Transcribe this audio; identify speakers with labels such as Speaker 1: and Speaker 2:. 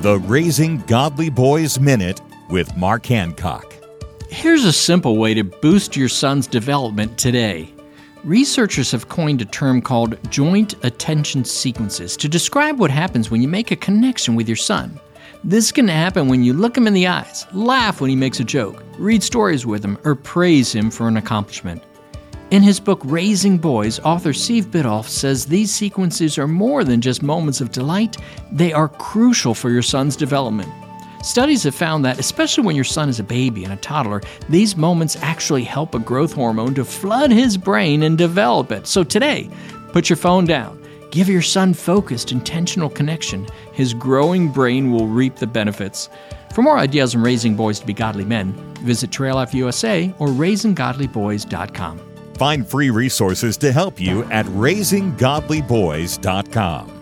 Speaker 1: The Raising Godly Boys Minute with Mark Hancock.
Speaker 2: Here's a simple way to boost your son's development today. Researchers have coined a term called joint attention sequences to describe what happens when you make a connection with your son. This can happen when you look him in the eyes, laugh when he makes a joke, read stories with him, or praise him for an accomplishment. In his book Raising Boys, author Steve Biddulph says these sequences are more than just moments of delight, they are crucial for your son's development. Studies have found that, especially when your son is a baby and a toddler, these moments actually help a growth hormone to flood his brain and develop it. So today, put your phone down. Give your son focused, intentional connection. His growing brain will reap the benefits. For more ideas on raising boys to be godly men, visit Trail Life USA or raisinggodlyboys.com.
Speaker 1: Find free resources to help you at raisinggodlyboys.com.